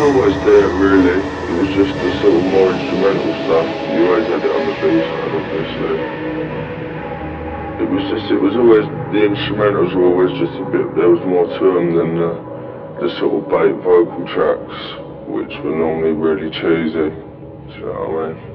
It was there, really. It was just the sort of more instrumental stuff. You always had it on the bass, obviously. It was just, it was always, the instrumentals were always just a bit, there was more to them than the, the sort of bait vocal tracks, which were normally really cheesy. Do you know what I mean?